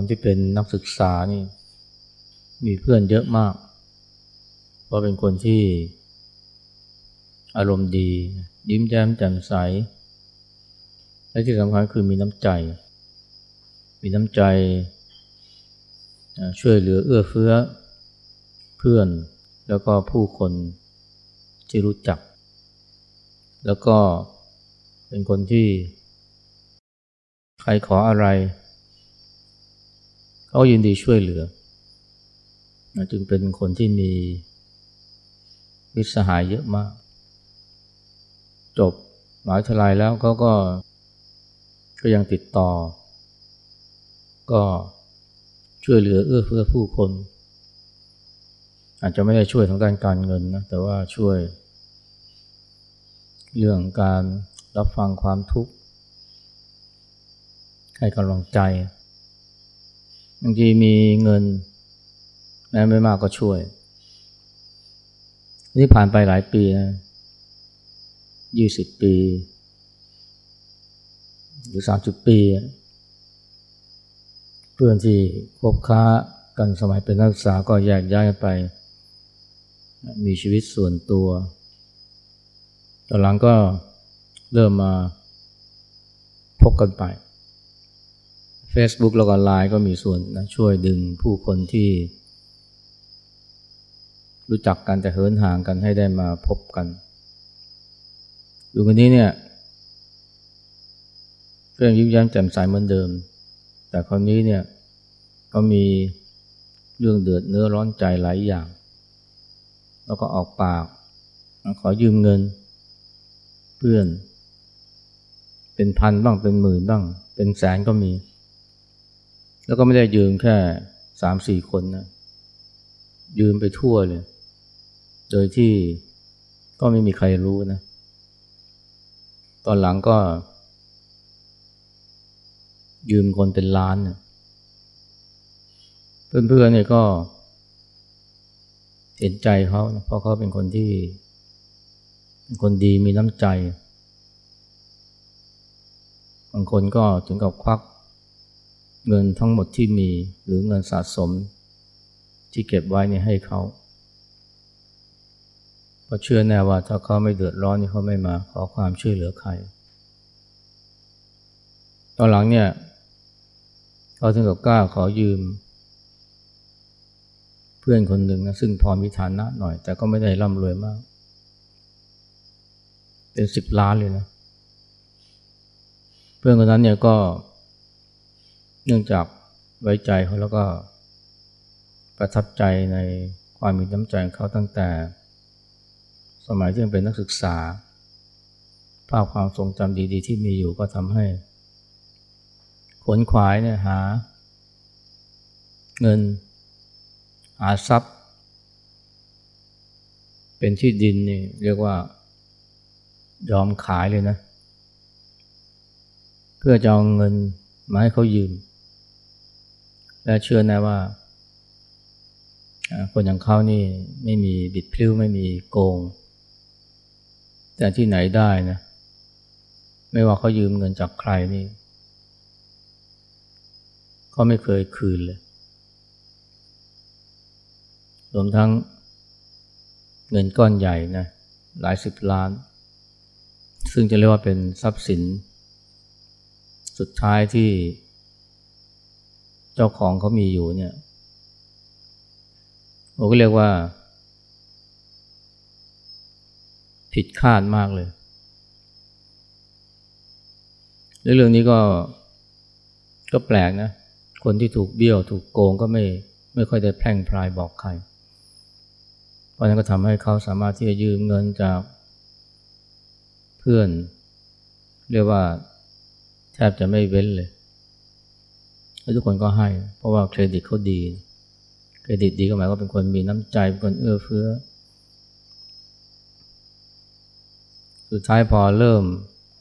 อนที่เป็นนักศึกษานี่ มีเพื่อนเยอะมาก เพราะเป็นคนที่อารมณ์ดี ยิ้มแย้มแจ่มใส และที่สำคัญคือมีน้ำใจ มีน้ำใจ ช่วยเหลือเอื้อเฟื้อ เพื่อนแล้วก็ผู้คนที่รู้จัก แล้วก็เป็นคนที่ ใครขออะไร เขายินดีช่วยเหลือ จึงเป็นคนที่มีมิตรสหายเยอะมาก จบหมหาวิทยาลัยแล้วเขาก็ก็ยังติดต่อ ก็ช่วยเหลือเอื้อเฟื้อผู้คน อาจจะไม่ได้ช่วยทางด้านการเงินนะแต่ว่าช่วย เรื่องการรับฟังความทุกข์ ให้กำลังใจ บางทีมีเงิน แม้ไม่มากก็ช่วย นี่ผ่านไปหลายปีนะยี่สิบปี หรือสามสิบปี เพื่อนที่คบค้ากันสมัยเป็นนักศึกษาก็แยกย้ายกันไป มีชีวิตส่วนตัวตอนหลังก็เริ่มมาพบกันไป Facebook แล้วก็ไลน์ก็มีส่วนนะช่วยดึงผู้คนที่ รู้จักกันแต่เหินห่างกันให้ได้มาพบกันอยู่คนนี้เนี่ยเรื่องยิ้มแย้มแจ่มใสเหมือนเดิม แต่คราวนี้เนี่ยก็มีเรื่องเดือดเนื้อร้อนใจหลายอย่าง แล้วก็ออกปากขอยืมเงิน เพื่อน เป็นพันบ้างเป็นหมื่นบ้าง เป็นแสนก็มี แล้วก็ไม่ได้ยืมแค่สามสี่คนนะ ยืมไปทั่วเลย โดยที่ก็ไม่มีใครรู้นะ ตอนหลังก็ ยืมคนเป็นล้านนะเพื่อนๆเนี่ยก็ เห็นใจเขานะเพราะเขาเป็นคนที่เป็นคนดีมีน้ำใจ บางคนก็ถึงกับควัก เงินทั้งหมดที่มีหรือเงินสะสม ที่เก็บไว้เนี่ยให้เขาเพราะเชื่อแน่ว่าถ้าเขาไม่เดือดร้อนนี่เขาไม่มาขอความช่วยเหลือใคร ตอนหลังเนี่ยเขาถึงกับกล้าขอยืม เพื่อนคนหนึ่งนะซึ่งพอมีฐานะหน่อย แต่ก็ไม่ได้ร่ำรวยมาก เป็นสิบล้านเลยนะ เพื่อนคนนั้นเนี่ยก็เเนื่องจากไว้ใจเขาแล้วก็ประทับใจในความมีน้ำใจของเขาตั้งแต่ สมัยที่ยังเป็นนักศึกษา ภาพความทรงจำดี ๆ ที่มีอยู่ก็ทำให้ขนขวายเนี่ยหา เงินหาทรัพย์ เป็นที่ดินนี่เรียกว่ายอมขายเลยนะ เพื่อจะเอาเงินมาให้เขายืม และเชื่อแนะว่า คนอย่างเขานี่ไม่มีบิดพลิ้วไม่มีโกง แต่ที่ไหนได้นะ ไม่ว่าเขายืมเงินจากใครนี่เขาไม่เคยคืนเลยรวมทั้งเงินก้อนใหญ่นะหลายสิบล้าน ซึ่งจะเรียกว่าเป็นทรัพย์สิน สุดท้ายที่ จ้าของเขามีอยู่เนี่ยผมก็เรียกว่า ผิดคาดมากเลย เรื่องนี้ก็ก็แปลกนะ คนที่ถูกเบี้ยวถูกโกงก็ไม่ไม่ค่อยได้แพร่งพรายบอกใคร เพราะนั้นก็ทำให้เขาสามารถที่จะยืมเงินจากเพื่อน เรียกว่าแทบจะไม่เว้นเลย แล้วทุกคนก็ให้ เพราะว่าเครดิตเขาดี เครดิตดีก็หมายว่าเป็นคนมีน้ำใจเป็นคนเอื้อเฟื้อ สุดท้ายพอเริ่ม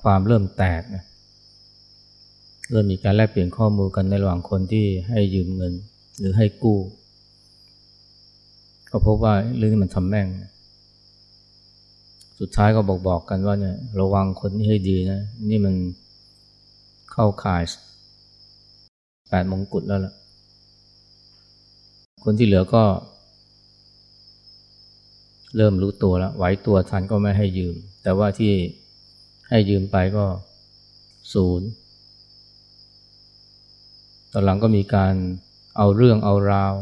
ความเริ่มแตกนะเริ่มมีการแลกเปลี่ยนข้อมูลกันในระหว่างคนที่ให้ยืมเงินหรือให้กู้ ก็พบว่าเรื่องนี้มันทำแม่ง สุดท้ายก็บอกบอกกันว่าเนี่ยระวังคนที่ให้ดีนะ นี่มันเข้าข่าย แปดมงกุฎแล้วล่ะ คนที่เหลือก็ เริ่มรู้ตัวแล้วไหวตัวทันก็ไม่ให้ยืม แต่ว่าที่ให้ยืมไปก็ศูนย์ตอนหลังก็มีการเอาเรื่องเอาราว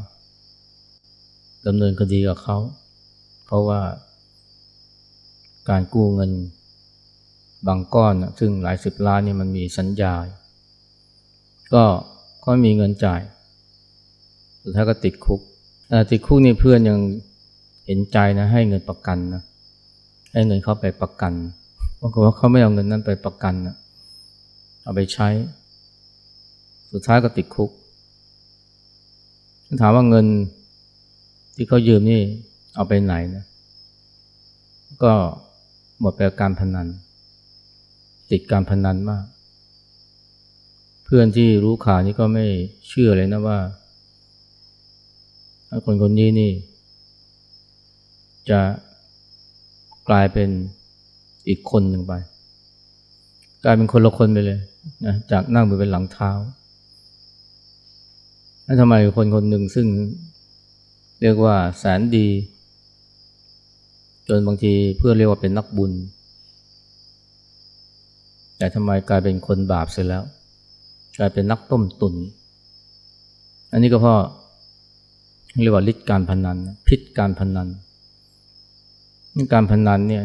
ดำเนินคดีกับเขา เพราะว่าการกู้เงินบางก้อน ซึ่งหลายสิบล้านนี่มันมีสัญญา ก็ ก็มีเงินจ่ายสุดท้ายก็ติดคุกติดคุกนี่เพื่อนยังเห็นใจนะให้เงินประกันนะให้เงินเขาไปประกันปรากฏว่าเขาไม่เอาเงินนั้นไปประกันนะเอาไปใช้ สุดท้ายก็ติดคุกถามว่าเงินที่เขายืมนี่เอาไปไหนนะก็หมดไปการพนัน ติดการพนันมาก เพื่อนที่รู้ข่าวนี้ก็ไม่เชื่อเลยนะว่าคนคนนี้นี่ จะกลายเป็นอีกคนหนึ่งไป กลายเป็นคนละคนไปเลยนะจากนั่งไปเป็นหลังเท้าแล้วทำไมคนคนหนึ่งซึ่งเรียกว่าแสนดี จนบางทีเพื่อเรียกว่าเป็นนักบุญ แต่ทำไมกลายเป็นคนบาปเสียแล้ว กลายเป็นนักต้มตุน อันนี้ก็เพราะเรียกว่าฤทธิการพนัน พิษการพนันนี่การพนันเนี่ย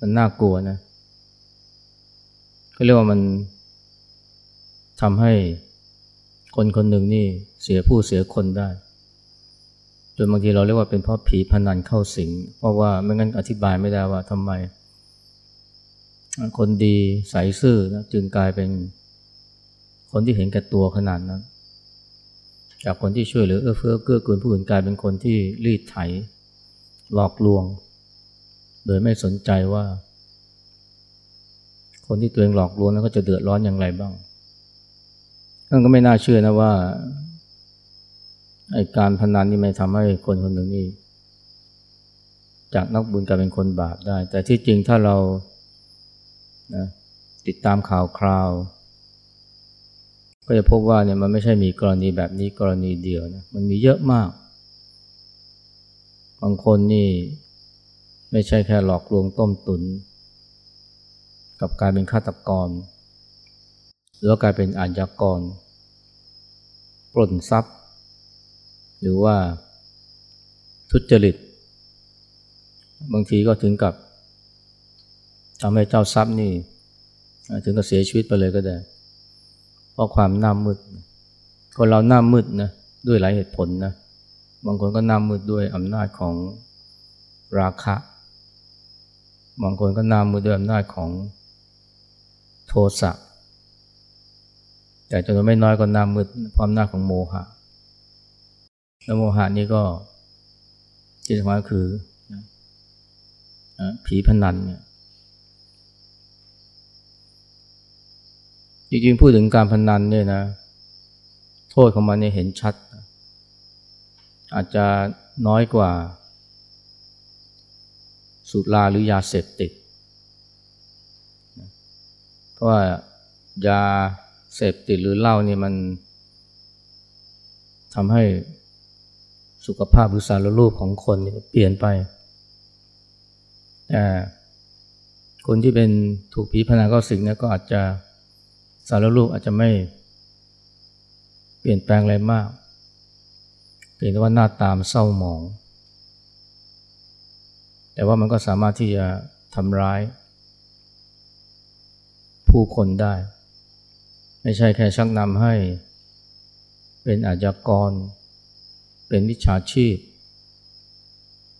มันน่ากลัวนะก็เรียกว่ามันทำให้คนคนหนึ่งนี่เสียผู้เสียคนได้จนบางทีเราเรียกว่าเป็นเพราะผีพนันเข้าสิง เพราะว่าไม่งั้นอธิบายไม่ได้ว่าทำไม คนดีใสซื่อนะจึงกลายเป็น คนที่เห็นแก่ตัวขนาดนั้น จากคนที่ช่วยเหลือเอื้อเฟื้อเกื้อกูลผู้อื่นกลายเป็นคนที่รีดไถ หลอกลวง โดยไม่สนใจว่า คนที่ตัวเองหลอกลวงนั้นก็จะเดือดร้อนอย่างไรบ้างท่านก็ไม่น่าเชื่อนะว่าไอการพนันนี่ไม่ทำให้คนคนหนึ่งนี่จากนักบุญกลายเป็นคนบาปได้ แต่ที่จริงถ้าเรานะติดตามข่าวคราว ก็จะพบว่าเนี่ยมันไม่ใช่มีกรณีแบบนี้กรณีเดียวนะมันมีเยอะมาก บางคนนี่ไม่ใช่แค่หลอกลวงต้มตุน กับกลายเป็นฆาตกร หรือว่ากลายเป็นอาญากรปล้นทรัพย์ หรือว่าทุจริต บางทีก็ถึงกับทำให้เจ้าทรัพย์นี่ ถึงกับเสียชีวิตไปเลยก็ได้ เพราะความหน้ามืดคนเราหน้ามืดนะด้วยหลายเหตุผลนะบางคนก็หน้ามืดด้วยอำนาจของราคะ บางคนก็หน้ามืดด้วยอำนาจของโทสะแต่จำนวนไม่น้อยก็หน้ามืดพราะอำนาของโมหะแล้วโมหะนี่ก็ที่สำคัญคือผีพนันเนี่ย จริงๆพูดถึงการพนันเนี่ยนะ โทษของมันเนี่ยเห็นชัด อาจจะน้อยกว่า สุราหรือยาเสพติด เพราะว่ายาเสพติดหรือเหล้านี่มันทำให้สุขภาพหรือสารรูปของคนเปลี่ยนไป แต่คนที่เป็นถูกผีพนันก็สิ่งนี้ก็อาจจะ สารรูปอาจจะไม่เปลี่ยนแปลงอะไรมากเพียงแต่ว่าหน้าตามเศร้าหมอง แต่ว่ามันก็สามารถที่จะทำร้าย ผู้คนได้ ไม่ใช่แค่ชักนำให้ เป็นอาชญากร เป็นวิชาชีพ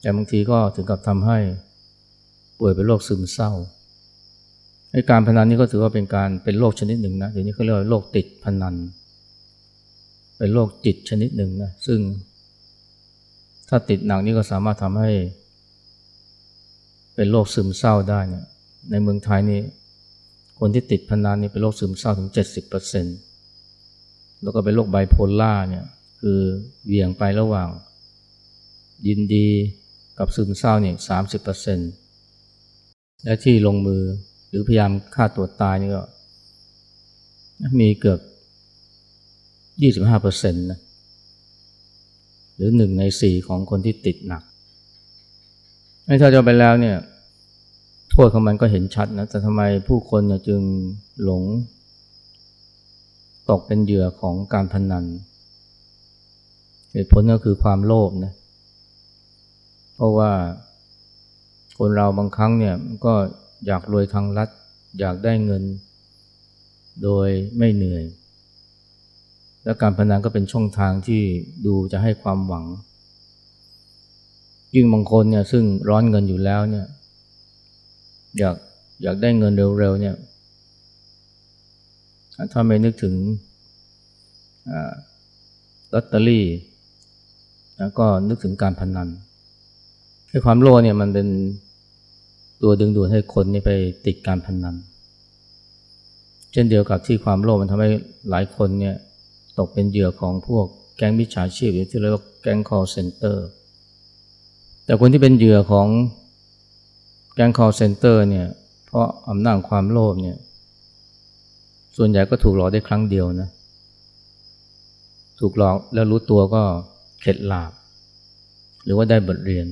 แต่บางทีก็ถึงกับทำให้ป่วยเป็นโรคซึมเศร้า การพนันนี่ก็ถือว่าเป็นการเป็นโรคชนิดหนึ่งนะเดี๋ยวนี้เขาเรียกว่าโรคติดพนัน เป็นโรคจิตชนิดหนึ่งนะซึ่ง ถ้าติดหนักนี่ก็สามารถทำให้ เป็นโรคซึมเศร้าได้เนี่ยในเมืองไทยนี่คนที่ติดพนันนี่เป็นโรคซึมเศร้าถึงเจ็ดสิบเปอร์เซ็นแล้วก็เป็นโรคไบโพล่าเนี่ยคือเวียงไประหว่าง ยินดีกับซึมเศร้าเนี่ยสามสิบเปอร์เซ็นและที่ลงมือ รือพยายามฆ่าตัวตายนี่ก็ มีเกือบยี่สิบห้าเปอร์เซ็นต์นะหรือหนึ่งในสี่ของคนที่ติดหนักไม่ถ้าจะไปแล้วเนี่ยโทษของมันก็เห็นชัดนะ แต่ทำไมผู้คนจึงหลง ตกเป็นเหยื่อของการพนัน เหตุผลก็คือความโลภนะ เพราะว่าคนเราบางครั้งเนี่ยก็ อยากรวยทางลัด อยากได้เงิน โดยไม่เหนื่อย และการพนันก็เป็นช่องทางที่ดูจะให้ความหวัง ยิ่งบางคนเนี่ยซึ่งร้อนเงินอยู่แล้วเนี่ยอยากอยากได้เงินเร็วๆเนี่ยถ้าไม่นึกถึงลอตเตอรี่ แล้วก็นึกถึงการพนันให้ความโลภเนี่ยมันเป็น ตัวดึงดูดให้คนนี่ไปติดการพนัน เช่นเดียวกับที่ความโลภมันทำให้หลายคนเนี่ยตกเป็นเหยื่อของพวกแก๊งมิจฉาชีพหรือที่เรียกว่าแก๊ง call center แต่คนที่เป็นเหยื่อของแก๊ง call center เนี่ยเพราะอำนาจความโลภเนี่ยส่วนใหญ่ก็ถูกหลอกได้ครั้งเดียวนะถูกหลอกแล้วรู้ตัวก็เข็ดหลาบ หรือว่าได้บทเรียน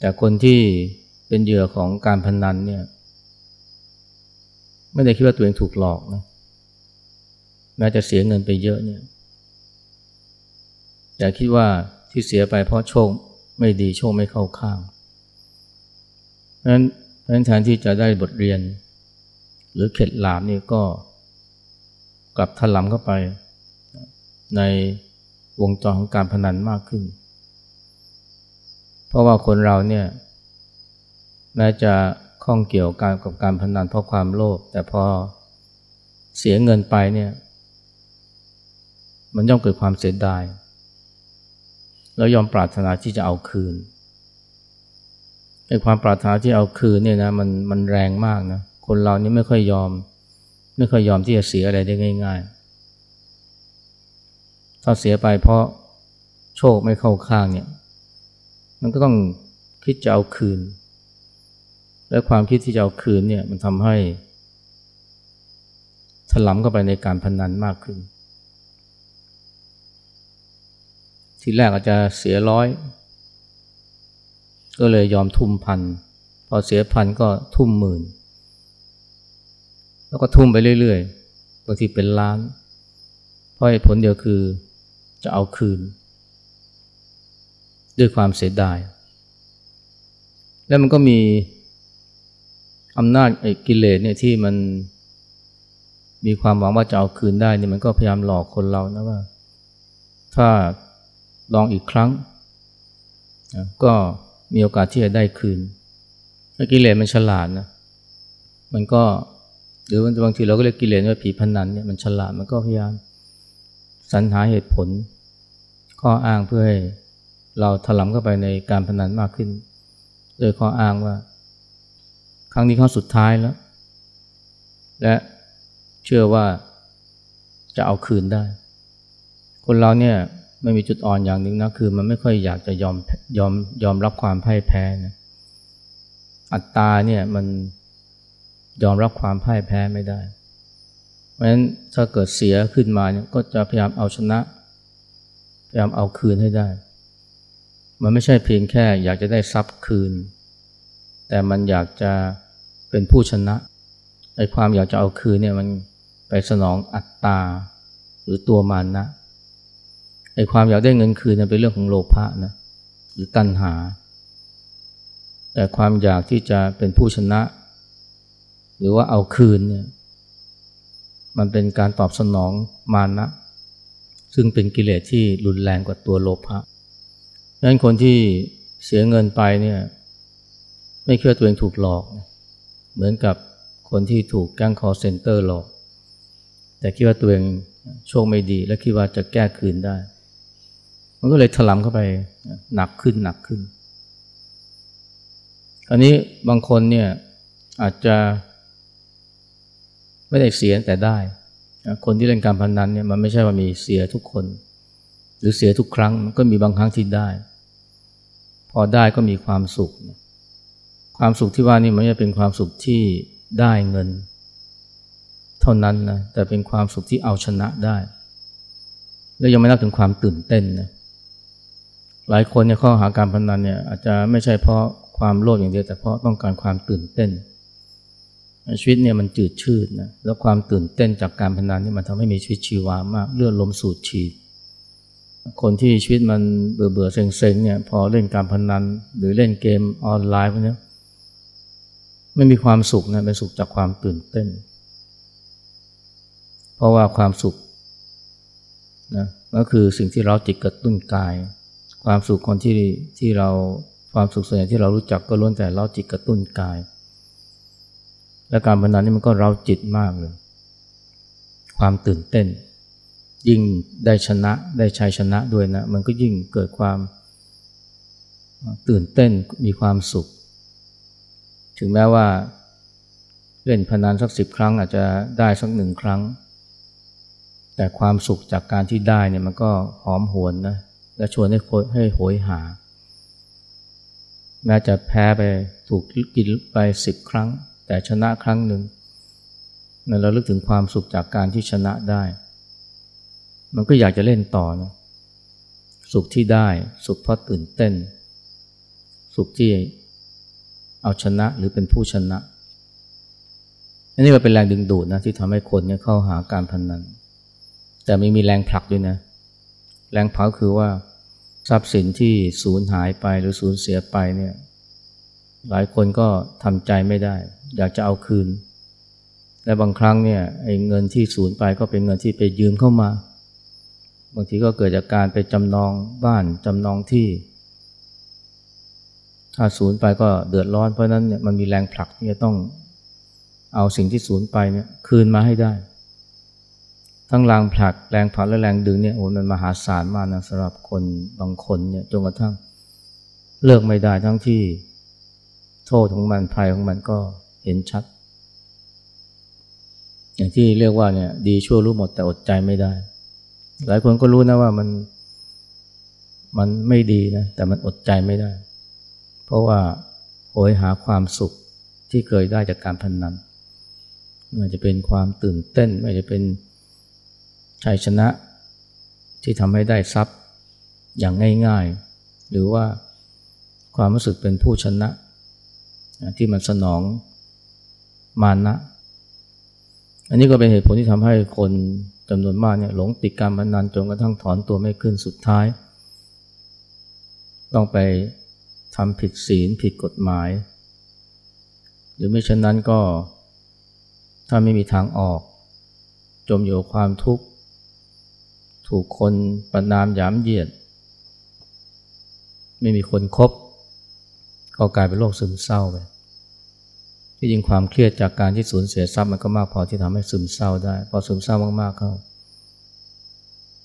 แต่คนที่เป็นเหยื่อของการพนันเนี่ย ไม่ได้คิดว่าตัวเองถูกหลอกนะแม้จะเสียเงินไปเยอะเนี่ยแต่คิดว่าที่เสียไปเพราะโชคไม่ดีโชคไม่เข้าข้างเพราะฉะนั้นเพราะฉะนั้นแทนที่จะได้บทเรียน หรือเข็ดหลาบนี่ก็กลับถลำเข้าไปในวงจรของการพนันมากขึ้น เพราะว่าคนเราเนี่ยแม้จะข้องเกี่ยวการกับการพนันเพราะความโลภแต่พอเสียเงินไปเนี่ยมันย่อมเกิดความเสียดาย แล้วยอมปรารถนาที่จะเอาคืนไอ้ความปรารถนาที่เอาคืนเนี่ยนะมันมันแรงมากนะคนเรานี่ไม่ค่อยยอม ไม่ค่อยยอมที่จะเสียอะไรได้ง่าย ๆ ถ้าเสียไปเพราะโชคไม่เข้าข้างเนี่ย มันก็ต้องคิดจะเอาคืน และความคิดที่จะเอาคืนเนี่ยมันทำให้ถลำเข้าไปในการพนันมากขึ้น ทีแรกอาจจะเสียร้อย ก็เลยยอมทุ่มพัน พอเสียพันก็ทุ่มหมื่น แล้วก็ทุ่มไปเรื่อยๆบางทีเป็นล้าน เพราะผลเดียวคือจะเอาคืน ด้วยความเสียดาย แล้วมันก็มีอำนาจไอ้กิเลสเนี่ยที่มันมีความหวังว่าจะเอาคืนได้เนี่ยมันก็พยายามหลอกคนเรานะว่า ถ้าลองอีกครั้ง ก็มีโอกาสที่จะได้คืนกิเลสมันฉลาดนะมันก็หรือบางทีเราก็เรียกกิเลสว่าผีพนันเนี่ยมันฉลาดมันก็พยายามสรรหาเหตุผล ข้ออ้างเพื่อให้ เราถลำเข้าไปในการพนันมากขึ้น โดยข้ออ้างว่า ครั้งนี้ครั้งสุดท้ายแล้ว และเชื่อว่าจะเอาคืนได้ คนเราเนี่ยไม่มีจุดอ่อนอย่างหนึ่งนะคือ มันไม่ค่อยอยากจะยอมยอมยอมรับความพ่ายแพ้นะอัตตาเนี่ยมันยอมรับความพ่ายแพ้ไม่ได้ เพราะฉะนั้นถ้าเกิดเสียขึ้นมาเนี่ยก็จะพยายามเอาชนะ พยายามเอาคืนให้ได้ มันไม่ใช่เพียงแค่อยากจะได้ทรัพย์คืน แต่มันอยากจะเป็นผู้ชนะไอ้ความอยากจะเอาคืนเนี่ยมันไปสนองอัตตาหรือตัวมันนะไอ้ความอยากได้เงินคืนเนี่ยเป็นเรื่องของโลภะนะหรือตัณหา แต่ความอยากที่จะเป็นผู้ชนะ หรือว่าเอาคืนเนี่ยมันเป็นการตอบสนองมานะ ซึ่งเป็นกิเลสที่รุนแรงกว่าตัวโลภะ นั้นคนที่เสียเงินไปเนี่ยไม่คิดว่าตัวเองถูกหลอก เหมือนกับคนที่ถูกแก๊งคอลเซ็นเตอร์หลอก แต่คิดว่าตัวเองโชคไม่ดี และคิดว่าจะแก้คืนได้ มันก็เลยถลำเข้าไปหนักขึ้นหนักขึ้นอันนี้บางคนเนี่ยอาจจะไม่ได้เสียแต่ได้ คนที่เล่นการพนนันเนี่ยมันไม่ใช่ว่ามีเสียทุกคน หรือเสียทุกครั้งมันก็มีบางครั้งที่ได้ พอได้ก็มีความสุข ความสุขที่ว่านี่มันไม่เป็นความสุขที่ได้เงิน เท่านั้นนะแต่เป็นความสุขที่เอาชนะได้ แล้วยังไม่นับถึงความตื่นเต้นนะหลายคนเนี่ยข้อหาการพนันเนี่ยอาจจะไม่ใช่เพราะความโลภอย่างเดียวแต่เพราะต้องการความตื่นเต้น ชีวิตเนี่ยมันจืดชืดนะแล้วความตื่นเต้นจากการพนันนี่มันทำให้มีชีวิตชีวามากเลือดลมสูดฉีด คนที่ชีวิตมันเบื่อเบื่อเซ็งเซ็งเนี่ยพอเล่นการพนัน หรือเล่นเกมออนไลน์พวกนี้ไม่มีความสุขนะเป็นสุขจากความตื่นเต้น เพราะว่าความสุขนะก็คือสิ่งที่เราจิตกระตุ้นกาย ความสุขคนที่ที่เราความสุขส่วนใหญ่ที่เรารู้จักก็ล้วนแต่เราจิตกระตุ้นกาย และการพนันนี่มันก็เราจิตมากเลย ความตื่นเต้น ยิ่งได้ชนะได้ชัยชนะด้วยนะ มันก็ยิ่งเกิดความตื่นเต้นมีความสุข ถึงแม้ว่าเล่นพนันสักสิบครั้งอาจจะได้สักหนึ่งครั้ง แต่ความสุขจากการที่ได้เนี่ยมันก็หอมหวนนะและชวนให้ให้โหยหา แม้จะแพ้ไปถูกกินไปสิบครั้ง แต่ชนะครั้งหนึ่งนั่นเราลึกถึงความสุขจากการที่ชนะได้ มันก็อยากจะเล่นต่อนะสุขที่ได้สุขเพราะตื่นเต้น สุขที่เอาชนะหรือเป็นผู้ชนะอันนี้ก็เป็นแรงดึงดูดนะที่ทำให้คนเนี่ยเข้าหาการพนนัน แต่ไม่มีแรงผลักด้วยนะ แรงผลักคือว่าทรัพย์สินที่สูญหายไปหรือสูญเสียไปเนี่ยหลายคนก็ทำใจไม่ได้ อยากจะเอาคืน และบางครั้งเนี่ยไอ้เงินที่สูญไปก็เป็นเงินที่ไปยืมเข้ามา บางทีก็เกิดจากการไปจำนองบ้านจำนองที่ ถ้าสูญไปก็เดือดร้อน เพราะนั้นเนี่ยมันมีแรงผลักที่จะต้องเอาสิ่งที่สูญไปเนี่ยคืนมาให้ได้ ทั้งแรงผลักแรงผลักและแรงดึงเนี่ยโอ้มันมหาศาลมากนะสำหรับคนบางคนเนี่ยจนกระทั่งเลิกไม่ได้ทั้งที่โทษของมันภัยของมันก็เห็นชัด อย่างที่เรียกว่าเนี่ยดีชั่วรู้หมดแต่อดใจไม่ได้ หลายคนก็รู้นะว่ามันมันไม่ดีนะ แต่มันอดใจไม่ได้ เพราะว่าโหยหาความสุขที่เคยได้จากการพนนันไม่ว่าจะเป็นความตื่นเต้น ไม่ว่าจะเป็นชัยชนะที่ทำให้ได้ทรัพย์อย่างง่ายๆ หรือว่าความรู้สึกเป็นผู้ชนะ ที่มันสนองมานะ อันนี้ก็เป็นเหตุผลที่ทำให้คน จำนวนมากเนี่ยหลงติดการพนันจนกระทั่งถอนตัวไม่ขึ้นสุดท้าย ต้องไปทำผิดศีลผิดกฎหมาย หรือไม่เช่นนั้นก็ถ้าไม่มีทางออก จมอยู่ความทุกข์ ถูกคนประนามยามเหยียด ไม่มีคนครบก็กลายเป็นโรคซึมเศร้าไป ที่จริงความเครียดจากการที่สูญเสียทรัพย์มันก็มากพอที่ทำให้ซึมเศร้าได้ พอซึมเศร้ามากๆเข้า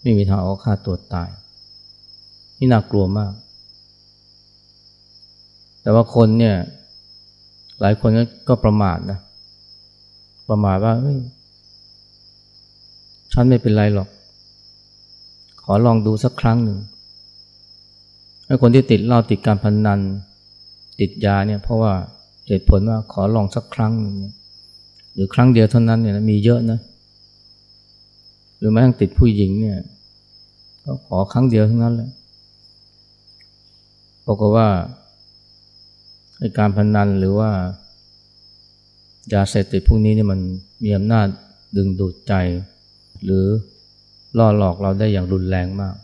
ไม่มีทางเอาฆ่าตัวตาย นี่น่ากลัวมาก แต่ว่าคนเนี่ยหลายคนก็ประมาทนะ ประมาทว่าฉันไม่เป็นไรหรอก ขอลองดูสักครั้งหนึ่งไอ้คนที่ติดเหล้าติดการพนนัน ติดยาเนี่ยเพราะว่า เหตุผลว่าขอลองสักครั้งหนึ่งหรือครั้งเดียวเท่านั้นเนี่ยมีเยอะนะ หรือแม้กระทั่งติดผู้หญิงเนี่ยก็ขอครั้งเดียวเท่านั้นแหละบอกว่าการพนนันหรือว่ายาเสพติดพวกนี้เนี่ยมันมีอำนาจดึงดูดใจ หรือล่อหลอกเราได้อย่างรุนแรงมาก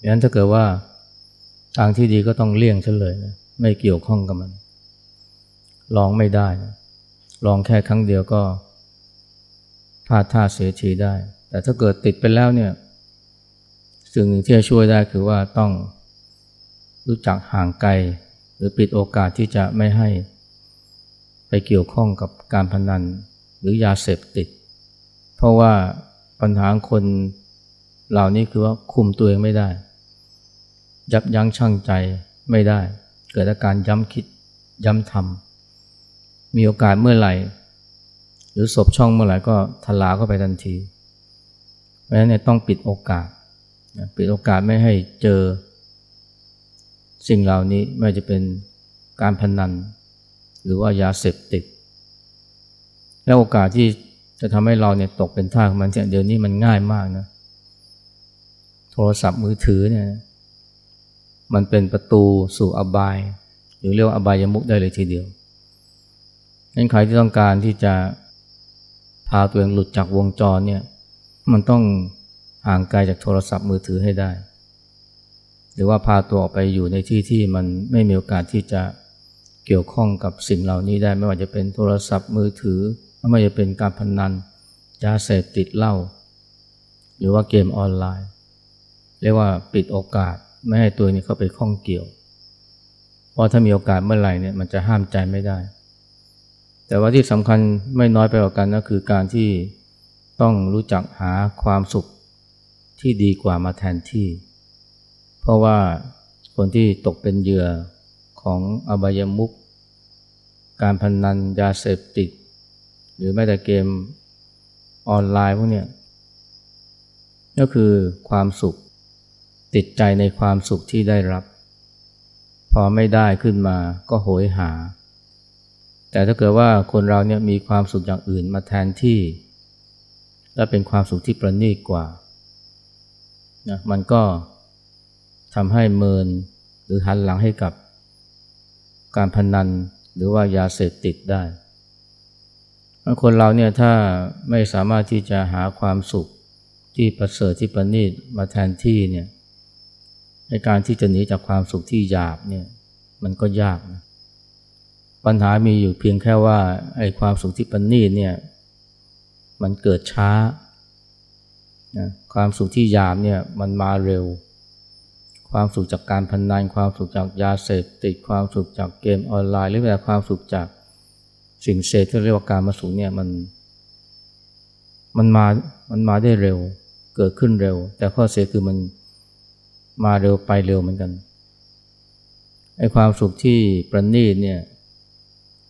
ดังนั้นถ้าเกิดว่าทางที่ดีก็ต้องเลี่ยงเฉลยนะไม่เกี่ยวข้องกับมัน ลองไม่ได้นะลองแค่ครั้งเดียวก็พลาดท่าเสียทีได้ แต่ถ้าเกิดติดไปแล้วเนี่ยสิ่งหนึ่งที่จะช่วยได้คือว่าต้องรู้จักห่างไกล หรือปิดโอกาสที่จะไม่ให้ไปเกี่ยวข้องกับการพนันหรือยาเสพติด เพราะว่าปัญหาคนเหล่านี้คือว่าคุมตัวเองไม่ได้ ยับยั้งชั่งใจไม่ได้ เกิดอาการย้ำคิดย้ำทำ มีโอกาสเมื่อไหร่ หรือศพช่องเมื่อไหร่ก็ทลาเข้าไปทันที เพราะฉะนั้นเนี่ยต้องปิดโอกาสปิดโอกาสไม่ให้เจอ สิ่งเหล่านี้ไม่จะเป็นการพนัน หรือว่ายาเสพติด และโอกาสที่จะทำให้เราเนี่ยตกเป็นท่าของมันเดี๋ยวนี้มันง่ายมากนะโทรศัพท์มือถือเนี่ยมันเป็นประตูสู่อบาย หรือเรียกว่าอบายมุกได้เลยทีเดียว นั้นใครที่ต้องการที่จะพาตัวเองหลุดจากวงจรเนี่ย มันต้องห่างไกลจากโทรศัพท์มือถือให้ได้ หรือว่าพาตัวออกไปอยู่ในที่ที่มันไม่มีโอกาสที่จะเกี่ยวข้องกับสิ่งเหล่านี้ได้ ไม่ว่าจะเป็นโทรศัพท์มือถือ ไม่ว่าจะเป็นการพนนันยาเสพติดเหล้าหรือว่าเกมออนไลน์ เรียกว่าปิดโอกาสไม่ให้ตัวนี้เข้าไปข้องเกี่ยว เพราะถ้ามีโอกาสเมื่อไหร่เนี่ยมันจะห้ามใจไม่ได้ แต่ว่าที่สำคัญไม่น้อยไปกว่ากันก็คือการที่ต้องรู้จักหาความสุขที่ดีกว่ามาแทนที่ เพราะว่าคนที่ตกเป็นเหยื่อของอบายมุขการพนนันยาเสพติด หรือแม้แต่เกมออนไลน์พวกนี้ก็คือความสุขติดใจในความสุขที่ได้รับ พอไม่ได้ขึ้นมาก็โหยหา แต่ถ้าเกิดว่าคนเราเนี่ยมีความสุขอย่างอื่นมาแทนที่ และเป็นความสุขที่ประณีตกว่านะมันก็ทำให้เมินหรือหันหลังให้กับการพนันหรือว่ายาเสพติดได้คนเราเนี่ยถ้าไม่สามารถที่จะหาความสุขที่ประเสริฐที่ประณีตมาแทนที่เนี่ยในการที่จะหนีจากความสุขที่หยาบเนี่ยมันก็ยากนะ ปัญหามีอยู่เพียงแค่ว่าไอ้ความสุขที่ประณีตเนี่ยมันเกิดช้านะความสุขที่ยาบเนี่ยมันมาเร็ว ความสุขจากการพนนันความสุขจากยาเสพติดความสุขจากเกมออนไลน์ หรือแม้แต่ความสุขจากสิ่งเสพที่เรียกว่าการมาสุขเนี่ยมันมันมา มันมาได้เร็ว เกิดขึ้นเร็ว แต่ข้อเสียคือมันมาเร็วไปเร็วเหมือนกัน ไอ้ความสุขที่ประณีตเนี่ย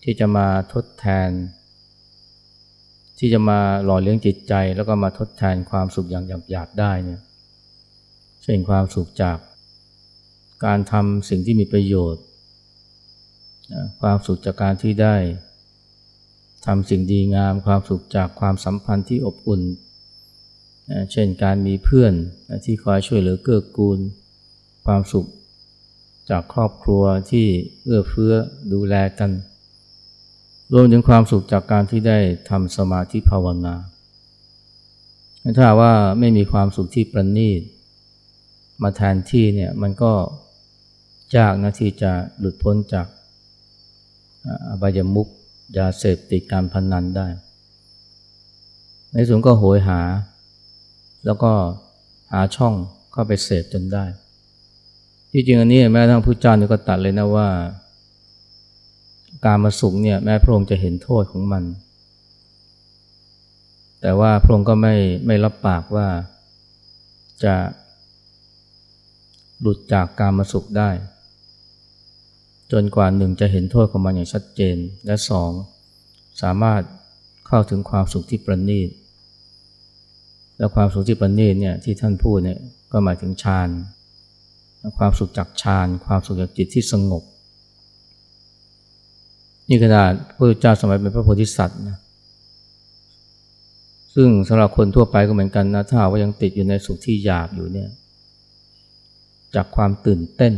ที่จะมาทดแทน ที่จะมาหล่อเลี้ยงจิตใจ แล้วก็มาทดแทนความสุขอย่างหยาบๆได้เนี่ยเช่นความสุขจาก การทำสิ่งที่มีประโยชน์ ความสุขจากการที่ได้ทำสิ่งดีงาม ความสุขจากความสัมพันธ์ที่อบอุ่น เช่นการมีเพื่อนที่คอยช่วยเหลือเกื้อกูล ความสุขจากครอบครัวที่เอื้อเฟื้อดูแลกัน รวมถึงความสุขจากการที่ได้ทำสมาธิภาวนา ถ้าว่าไม่มีความสุขที่ประณีต มาแทนที่เนี่ยมันก็ยากนะที่จะหลุดพ้นจากอบายมุกยาเสพติดการพนนันได้ ในส่วนก็โหยหา แล้วก็หาช่องเข้าไปเสพจนได้ ที่จริงอันนี้แม้ทั้งพุทธเจ้านี่ก็ตัดเลยนะว่า การมาสุขเนี่ยแม้พระองค์จะเห็นโทษของมัน แต่ว่าพระองค์ก็ไม่ไม่รับปากว่าจะหลุดจากการมาสุขได้ จนกว่าหนึ่งจะเห็นโทษของมันอย่างชัดเจน และสองสามารถเข้าถึงความสุขที่ประณีตแล้วความสุขที่ประณีตเนี่ยที่ท่านพูดเนี่ยก็หมายถึงฌานความสุขจากฌานความสุขจากจิตที่สงบ นี่ขนาดพระเจ้าสมัยเป็นพระโพธิสัตว์นะซึ่งสำหรับคนทั่วไปก็เหมือนกันนะถ้าว่ายังติดอยู่ในสุขที่หยาบอยู่เนี่ย จากความตื่นเต้น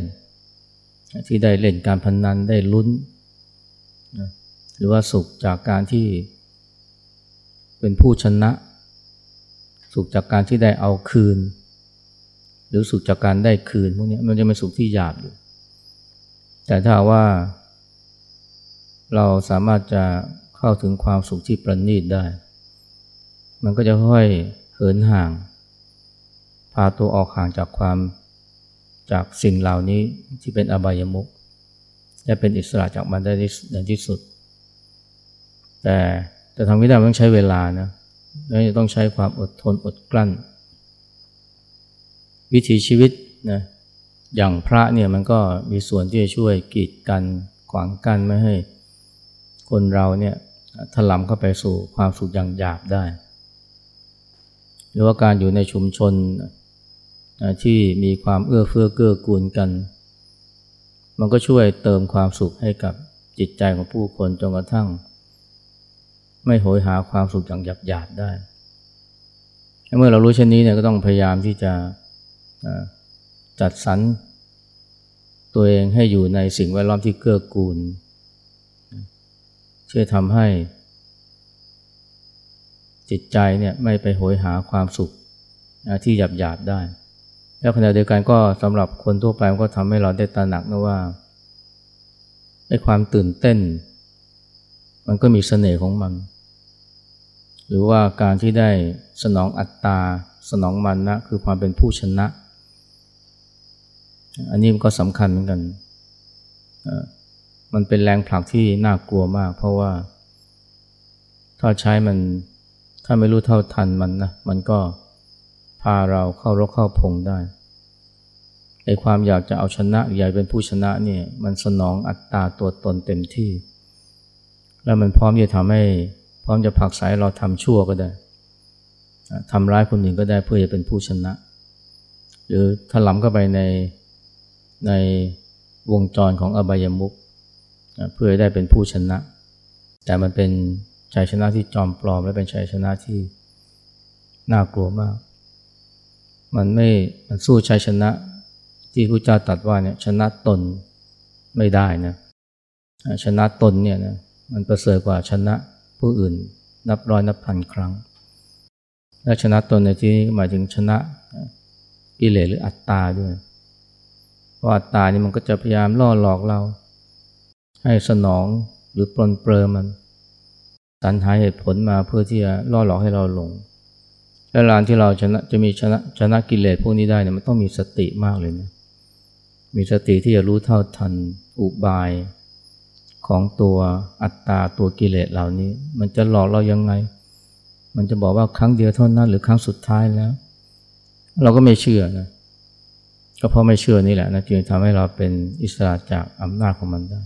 ที่ได้เล่นการพนนันได้ลุ้นนะหรือว่าสุขจากการที่เป็นผู้ชนะ สุขจากการที่ได้เอาคืน หรือสุขจากการได้คืนพวกนี้มันจะเป็นสุขที่หยาบอยู่ แต่ถ้าว่า เราสามารถจะเข้าถึงความสุขที่ประณีตได้ มันก็จะค่อยเหินห่าง พาตัวออกห่างจากความจากสิ่งเหล่านี้ที่เป็นอบายมุขและเป็นอิสระจากมันได้ในที่สุด แต่จะทำไม่ได้ต้องใช้เวลานะแล้วจะต้องใช้ความอดทนอดกลั้น วิถีชีวิตนะอย่างพระเนี่ยมันก็มีส่วนที่จะช่วยกีดกันขวางกันไม่ให้ คนเราเนี่ยถลำเข้าไปสู่ความสุขอย่างหยาบได้ หรือว่าการอยู่ในชุมชนที่มีความเอื้อเฟื้อเกื้อกูลกัน มันก็ช่วยเติมความสุขให้กับจิตใจของผู้คนจนกระทั่ง ไม่โหยหาความสุขอย่างหยาบหยาบได้ เมื่อเรารู้เช่นนี้เนี่ยก็ต้องพยายามที่จะจัดสรรตัวเองให้อยู่ในสิ่งแวดล้อมที่เกื้อกูล ช่วยทำให้ จิตใจเนี่ยไม่ไปโหยหาความสุขที่หยาบหยาบได้ แล้วขณะเดียวกันก็สำหรับคนทั่วไปมันก็ทำให้เราได้ตระหนักนะว่าไอ้ความตื่นเต้น มันก็มีเสน่ห์ของมัน หรือว่าการที่ได้สนองอัตตา สนองมันนะคือความเป็นผู้ชนะ อันนี้มันก็สำคัญเหมือนกัน มันเป็นแรงผลักที่น่ากลัวมาก เพราะว่า ถ้าใช้มันถ้าไม่รู้เท่าทันมันนะมันก็พาเราเข้ารกเข้าพงได้ไอ้ความอยากจะเอาชนะอยากเป็นผู้ชนะเนี่ยมันสนองอัตตาตัวตนเต็มที่ แล้วมันพร้อมจะทำให้ พร้อมจะผลักไสเราทำชั่วก็ได้ทำร้ายคนอื่นก็ได้เพื่อจะเป็นผู้ชนะ หรือถลำเข้าไปในในวงจรของอบายมุก เพื่อได้เป็นผู้ชนะ แต่มันเป็นชัยชนะที่จอมปลอม และเป็นชัยชนะที่น่ากลัวมาก มันไม่มันสู้ชัยชนะที่พระเจ้าตรัสว่าเนี่ยชนะตนไม่ได้นะชนะตนเนี่ยนะมันประเสริฐกว่าชนะผู้อื่น นับร้อยนับพันครั้ง และชนะตนในที่นี้หมายถึงชนะกิเลสหรืออัตตาด้วย เพราะอัตตานี่มันก็จะพยายามล่อหลอกเรา ให้สนองหรือปลนเปลือมันสรรหาเหตุผลมาเพื่อที่จะล่อหลอกให้เราหลง และลานที่เราชนะจะมีชนะชนะกิเลสพวกนี้ได้เนี่ยมันต้องมีสติมากเลยนะ มีสติที่จะรู้เท่าทันอุบายของตัวอัตตาตัวกิเลสเหล่านี้ มันจะหลอกเรายังไง มันจะบอกว่าครั้งเดียวเท่านั้นหรือครั้งสุดท้ายแล้ว เราก็ไม่เชื่อนะก็เพราะไม่เชื่อนี่แหละนะจึงทำให้เราเป็นอิสระจากอำนาจของมันได้